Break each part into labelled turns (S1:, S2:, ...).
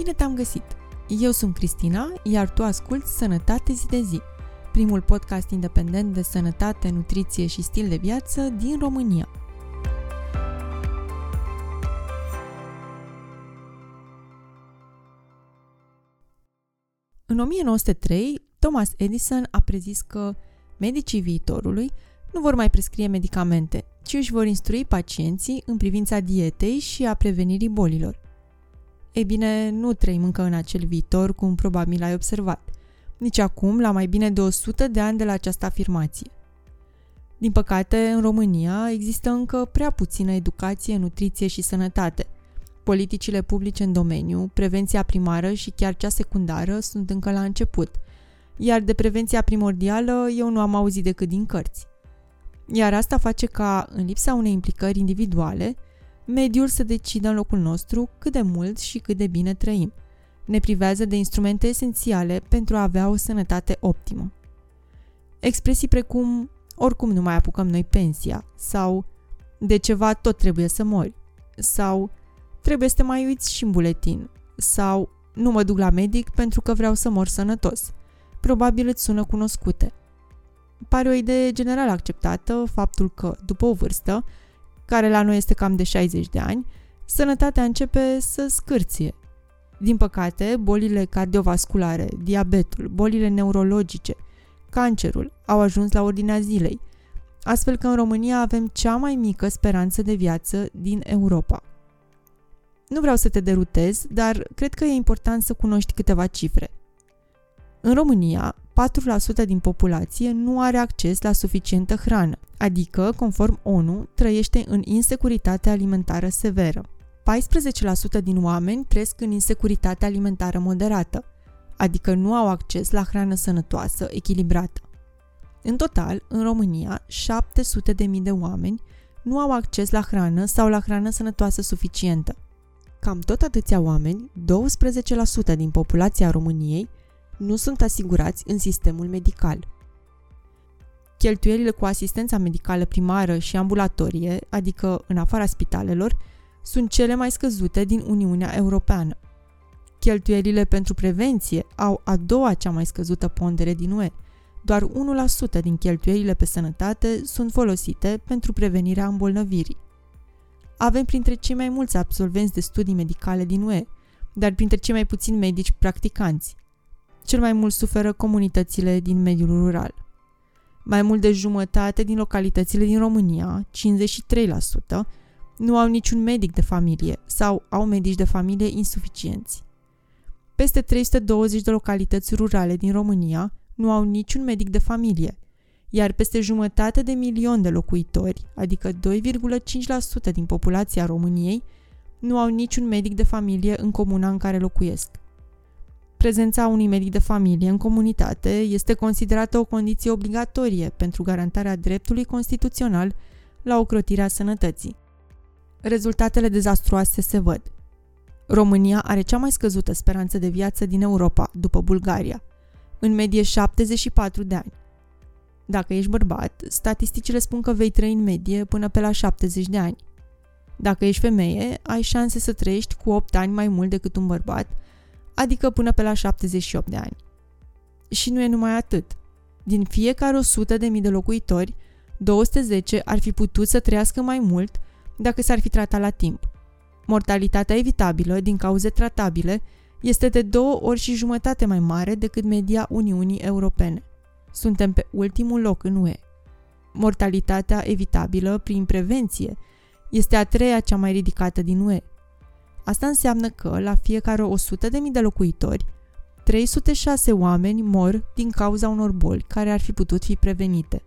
S1: Bine te-am găsit! Eu sunt Cristina, iar tu asculti Sănătate zi de zi, primul podcast independent de sănătate, nutriție și stil de viață din România. În 1903, Thomas Edison a prezis că medicii viitorului nu vor mai prescrie medicamente, ci își vor instrui pacienții în privința dietei și a prevenirii bolilor. Ei bine, nu trăim încă în acel viitor, cum probabil ai observat. Nici acum, la mai bine de 100 de ani de la această afirmație. Din păcate, în România există încă prea puțină educație, nutriție și sănătate. Politicile publice în domeniu, prevenția primară și chiar cea secundară sunt încă la început, iar de prevenția primordială eu nu am auzit decât din cărți. Iar asta face ca, în lipsa unei implicări individuale, mediul să decidă în locul nostru cât de mult și cât de bine trăim. Ne privează de instrumente esențiale pentru a avea o sănătate optimă. Expresii precum oricum nu mai apucăm noi pensia sau de ceva tot trebuie să mori sau trebuie să te mai uiți și în buletin sau nu mă duc la medic pentru că vreau să mor sănătos. Probabil îți sună cunoscute. Pare o idee general acceptată faptul că, după o vârstă, care la noi este cam de 60 de ani, sănătatea începe să scârție. Din păcate, bolile cardiovasculare, diabetul, bolile neurologice, cancerul au ajuns la ordinea zilei, astfel că în România avem cea mai mică speranță de viață din Europa. Nu vreau să te derutez, dar cred că e important să cunoști câteva cifre. În România, 4% din populație nu are acces la suficientă hrană, adică, conform ONU, trăiește în insecuritate alimentară severă. 14% din oameni trăiesc în insecuritate alimentară moderată, adică nu au acces la hrană sănătoasă, echilibrată. În total, în România, 700.000 de oameni nu au acces la hrană sau la hrană sănătoasă suficientă. Cam tot atâția oameni, 12% din populația României, nu sunt asigurați în sistemul medical. Cheltuielile cu asistența medicală primară și ambulatorie, adică în afara spitalelor, sunt cele mai scăzute din Uniunea Europeană. Cheltuielile pentru prevenție au a doua cea mai scăzută pondere din UE. Doar 1% din cheltuielile pe sănătate sunt folosite pentru prevenirea îmbolnăvirii. Avem printre cei mai mulți absolvenți de studii medicale din UE, dar printre cei mai puțini medici practicanți. Cel mai mult suferă comunitățile din mediul rural. Mai mult de jumătate din localitățile din România, 53%, nu au niciun medic de familie sau au medici de familie insuficienți. Peste 320 de localități rurale din România nu au niciun medic de familie, iar peste jumătate de milion de locuitori, adică 2,5% din populația României, nu au niciun medic de familie în comuna în care locuiesc. Prezența unui medic de familie în comunitate este considerată o condiție obligatorie pentru garantarea dreptului constituțional la ocrotirea sănătății. Rezultatele dezastruoase se văd. România are cea mai scăzută speranță de viață din Europa, după Bulgaria, în medie 74 de ani. Dacă ești bărbat, statisticile spun că vei trăi în medie până pe la 70 de ani. Dacă ești femeie, ai șanse să trăiești cu 8 ani mai mult decât un bărbat adică până pe la 78 de ani. Și nu e numai atât. Din fiecare 100 de mii de locuitori, 210 ar fi putut să trăiască mai mult dacă s-ar fi tratat la timp. Mortalitatea evitabilă din cauze tratabile este de două ori și jumătate mai mare decât media Uniunii Europene. Suntem pe ultimul loc în UE. Mortalitatea evitabilă prin prevenție este a treia cea mai ridicată din UE. Asta înseamnă că, la fiecare 100.000 de locuitori, 306 oameni mor din cauza unor boli care ar fi putut fi prevenite.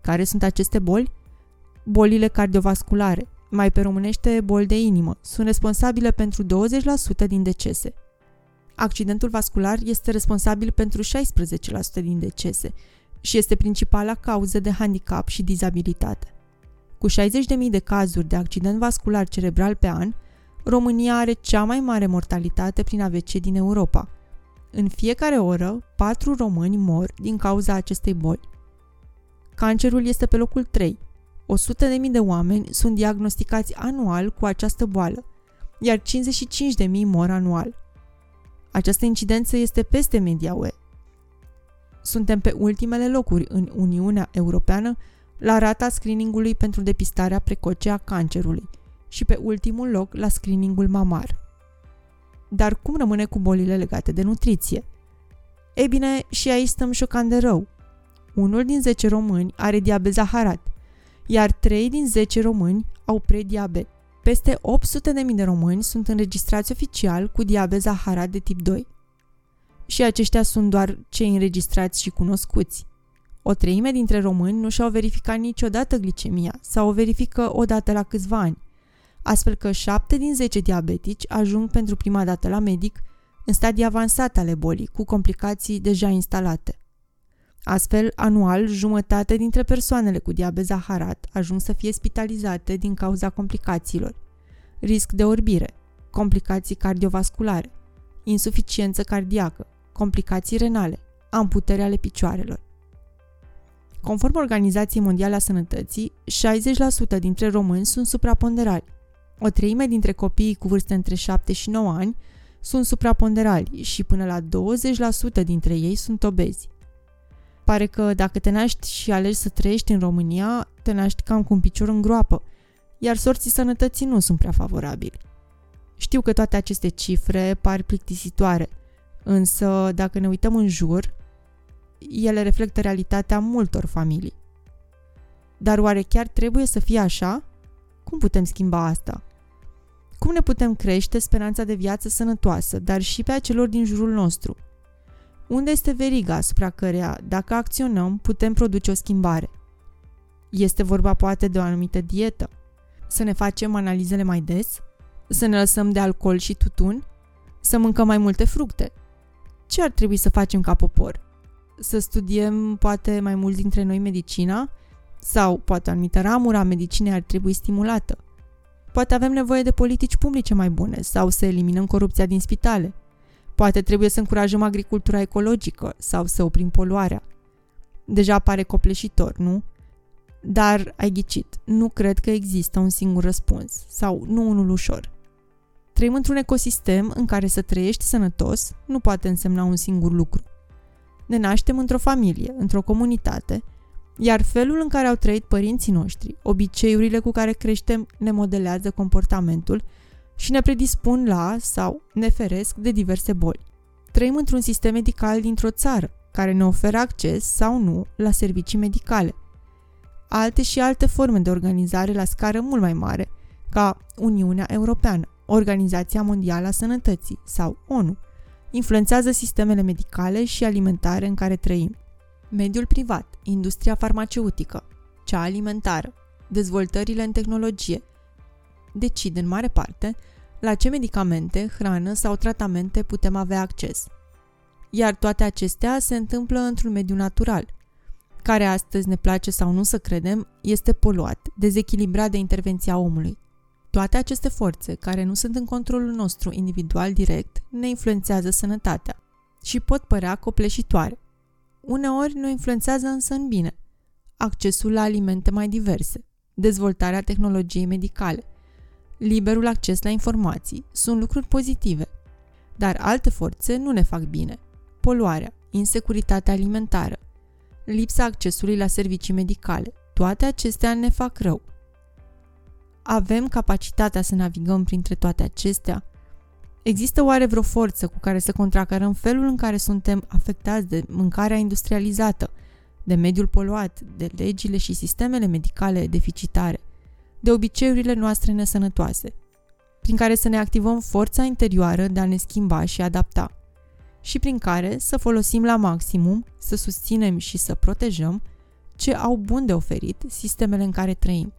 S1: Care sunt aceste boli? Bolile cardiovasculare, mai pe românește boli de inimă, sunt responsabile pentru 20% din decese. Accidentul vascular este responsabil pentru 16% din decese și este principala cauză de handicap și dizabilitate. Cu 60.000 de cazuri de accident vascular cerebral pe an, România are cea mai mare mortalitate prin AVC din Europa. În fiecare oră, patru români mor din cauza acestei boli. Cancerul este pe locul 3. 100.000 de oameni sunt diagnosticați anual cu această boală, iar 55.000 mor anual. Această incidență este peste media UE. Suntem pe ultimele locuri în Uniunea Europeană la rata screeningului pentru depistarea precoce a cancerului și pe ultimul loc la screeningul mamar. Dar cum rămâne cu bolile legate de nutriție? Ei bine, și aici stăm șocant de rău. Unul din 10 români are diabet zaharat, iar 3 din 10 români au prediabet. Peste 800.000 de români sunt înregistrați oficial cu diabet zaharat de tip 2. Și aceștia sunt doar cei înregistrați și cunoscuți. O treime dintre români nu și-au verificat niciodată glicemia sau o verifică odată la câțiva ani, astfel că 7 din 10 diabetici ajung pentru prima dată la medic în stadii avansate ale bolii, cu complicații deja instalate. Astfel, anual, jumătate dintre persoanele cu diabet zaharat ajung să fie spitalizate din cauza complicațiilor. Risc de orbire, complicații cardiovasculare, insuficiență cardiacă, complicații renale, amputări ale picioarelor. Conform Organizației Mondiale a Sănătății, 60% dintre români sunt supraponderali. O treime dintre copiii cu vârste între 7 și 9 ani sunt supraponderali și până la 20% dintre ei sunt obezi. Pare că dacă te naști și alegi să trăiești în România, te naști cam cu un picior în groapă, iar sorții sănătății nu sunt prea favorabili. Știu că toate aceste cifre par plictisitoare, însă dacă ne uităm în jur, ele reflectă realitatea multor familii. Dar oare chiar trebuie să fie așa? Cum putem schimba asta? Cum ne putem crește speranța de viață sănătoasă, dar și pe a celor din jurul nostru? Unde este veriga asupra căreia, dacă acționăm, putem produce o schimbare? Este vorba poate de o anumită dietă? Să ne facem analizele mai des? Să ne lăsăm de alcool și tutun? Să mâncăm mai multe fructe? Ce ar trebui să facem ca popor? Să studiem poate mai mulți dintre noi medicina? Sau poate o anumită ramură a medicinei ar trebui stimulată? Poate avem nevoie de politici publice mai bune sau să eliminăm corupția din spitale – Poate trebuie să încurajăm agricultura ecologică sau să oprim poluarea. Deja pare copleșitor, nu? Dar ai ghicit, nu cred că există un singur răspuns sau nu unul ușor. Trăim într-un ecosistem în care să trăiești sănătos nu poate însemna un singur lucru. Ne naștem într-o familie, într-o comunitate, iar felul în care au trăit părinții noștri, obiceiurile cu care creștem ne modelează comportamentul și ne predispun la sau ne feresc de diverse boli. Trăim într-un sistem medical dintr-o țară care ne oferă acces sau nu la servicii medicale. Alte și alte forme de organizare la scară mult mai mare, ca Uniunea Europeană, Organizația Mondială a Sănătății sau ONU, influențează sistemele medicale și alimentare în care trăim. Mediul privat, industria farmaceutică, cea alimentară, dezvoltările în tehnologie, decid în mare parte la ce medicamente, hrană sau tratamente putem avea acces. Iar toate acestea se întâmplă într-un mediu natural, care astăzi ne place sau nu să credem, este poluat, dezechilibrat de intervenția omului. Toate aceste forțe, care nu sunt în controlul nostru individual direct, ne influențează sănătatea și pot părea copleșitoare. Uneori ne influențează însă în bine. Accesul la alimente mai diverse, dezvoltarea tehnologiei medicale, liberul acces la informații sunt lucruri pozitive. Dar alte forțe nu ne fac bine. Poluarea, insecuritatea alimentară, lipsa accesului la servicii medicale, toate acestea ne fac rău. Avem capacitatea să navigăm printre toate acestea? Există oare vreo forță cu care să contracarăm felul în care suntem afectați de mâncarea industrializată, de mediul poluat, de legile și sistemele medicale deficitare – de obiceiurile noastre nesănătoase, prin care să ne activăm forța interioară de a ne schimba și adapta și prin care să folosim la maximum, să susținem și să protejăm ce au bun de oferit sistemele în care trăim.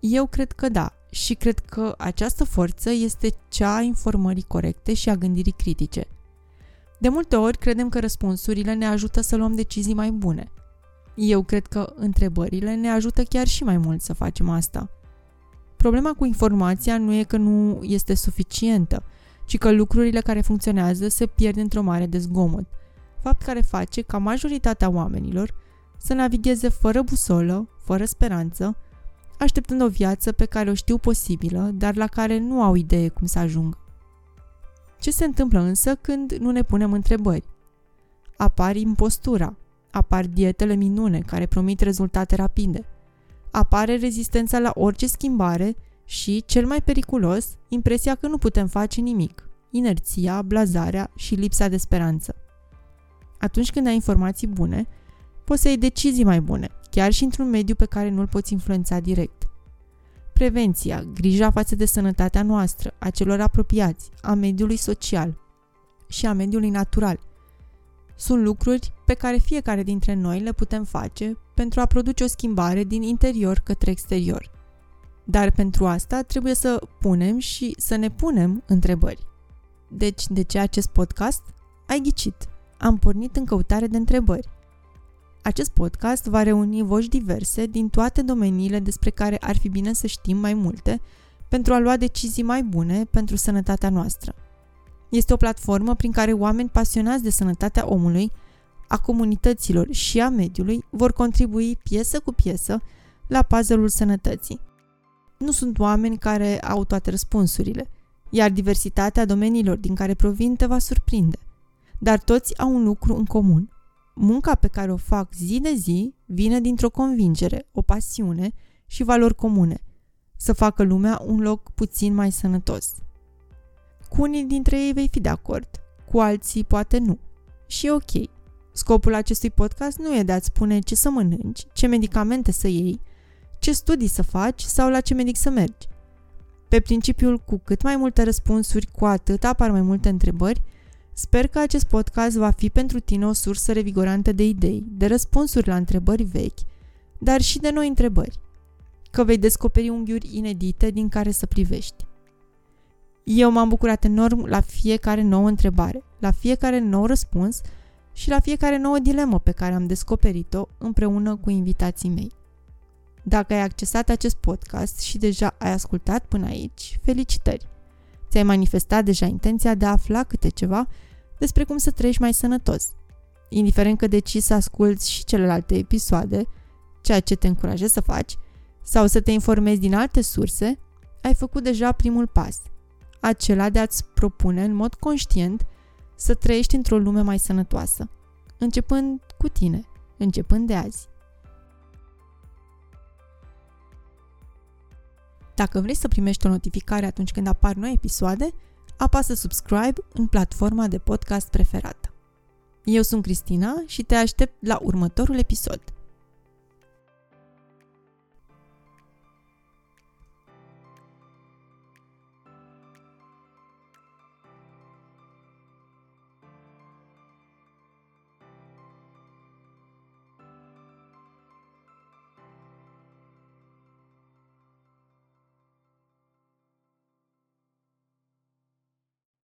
S1: Eu cred că da și cred că această forță este cea a informării corecte și a gândirii critice. De multe ori credem că răspunsurile ne ajută să luăm decizii mai bune – eu cred că întrebările ne ajută chiar și mai mult să facem asta. Problema cu informația nu e că nu este suficientă, ci că lucrurile care funcționează se pierd într-o mare de zgomot, fapt care face ca majoritatea oamenilor să navigheze fără busolă, fără speranță, așteptând o viață pe care o știu posibilă, dar la care nu au idee cum să ajungă. Ce se întâmplă însă când nu ne punem întrebări? Apar impostura, apar dietele minune care promit rezultate rapide, apare rezistența la orice schimbare și, cel mai periculos, impresia că nu putem face nimic, inerția, blazarea și lipsa de speranță. Atunci când ai informații bune, poți să iei decizii mai bune, chiar și într-un mediu pe care nu-l poți influența direct. Prevenția, grija față de sănătatea noastră, a celor apropiați, a mediului social și a mediului natural. Sunt lucruri pe care fiecare dintre noi le putem face pentru a produce o schimbare din interior către exterior. Dar pentru asta trebuie să punem și să ne punem întrebări. Deci, de ce acest podcast? Ai ghicit. Am pornit în căutare de întrebări. Acest podcast va reuni voci diverse din toate domeniile despre care ar fi bine să știm mai multe pentru a lua decizii mai bune pentru sănătatea noastră. Este o platformă prin care oameni pasionați de sănătatea omului, a comunităților și a mediului vor contribui piesă cu piesă la puzzle-ul sănătății. Nu sunt oameni care au toate răspunsurile, iar diversitatea domeniilor din care provin te va surprinde. Dar toți au un lucru în comun – Munca pe care o fac zi de zi vine dintr-o convingere, o pasiune și valori comune. Să facă lumea un loc puțin mai sănătos. Cu unii dintre ei vei fi de acord, cu alții poate nu. Și e ok. Scopul acestui podcast nu e de a-ți spune ce să mănânci, ce medicamente să iei, ce studii să faci sau la ce medic să mergi. Pe principiul cu cât mai multe răspunsuri, cu atât apar mai multe întrebări Sper că acest podcast va fi pentru tine o sursă revigorantă de idei, de răspunsuri la întrebări vechi, dar și de noi întrebări. Că vei descoperi unghiuri inedite din care să privești. Eu m-am bucurat enorm la fiecare nouă întrebare, la fiecare nou răspuns și la fiecare nouă dilemă pe care am descoperit-o împreună cu invitații mei. Dacă ai accesat acest podcast și deja ai ascultat până aici, felicitări! Ți-ai manifestat deja intenția de a afla câte ceva despre cum să trăiești mai sănătos. Indiferent că decizi să asculți și celelalte episoade, ceea ce te încurajez să faci, sau să te informezi din alte surse, ai făcut deja primul pas, acela de a-ți propune în mod conștient să trăiești într-o lume mai sănătoasă, începând cu tine, începând de azi. Dacă vrei să primești o notificare atunci când apar noi episoade, apasă subscribe în platforma de podcast preferată. Eu sunt Cristina și te aștept la următorul episod.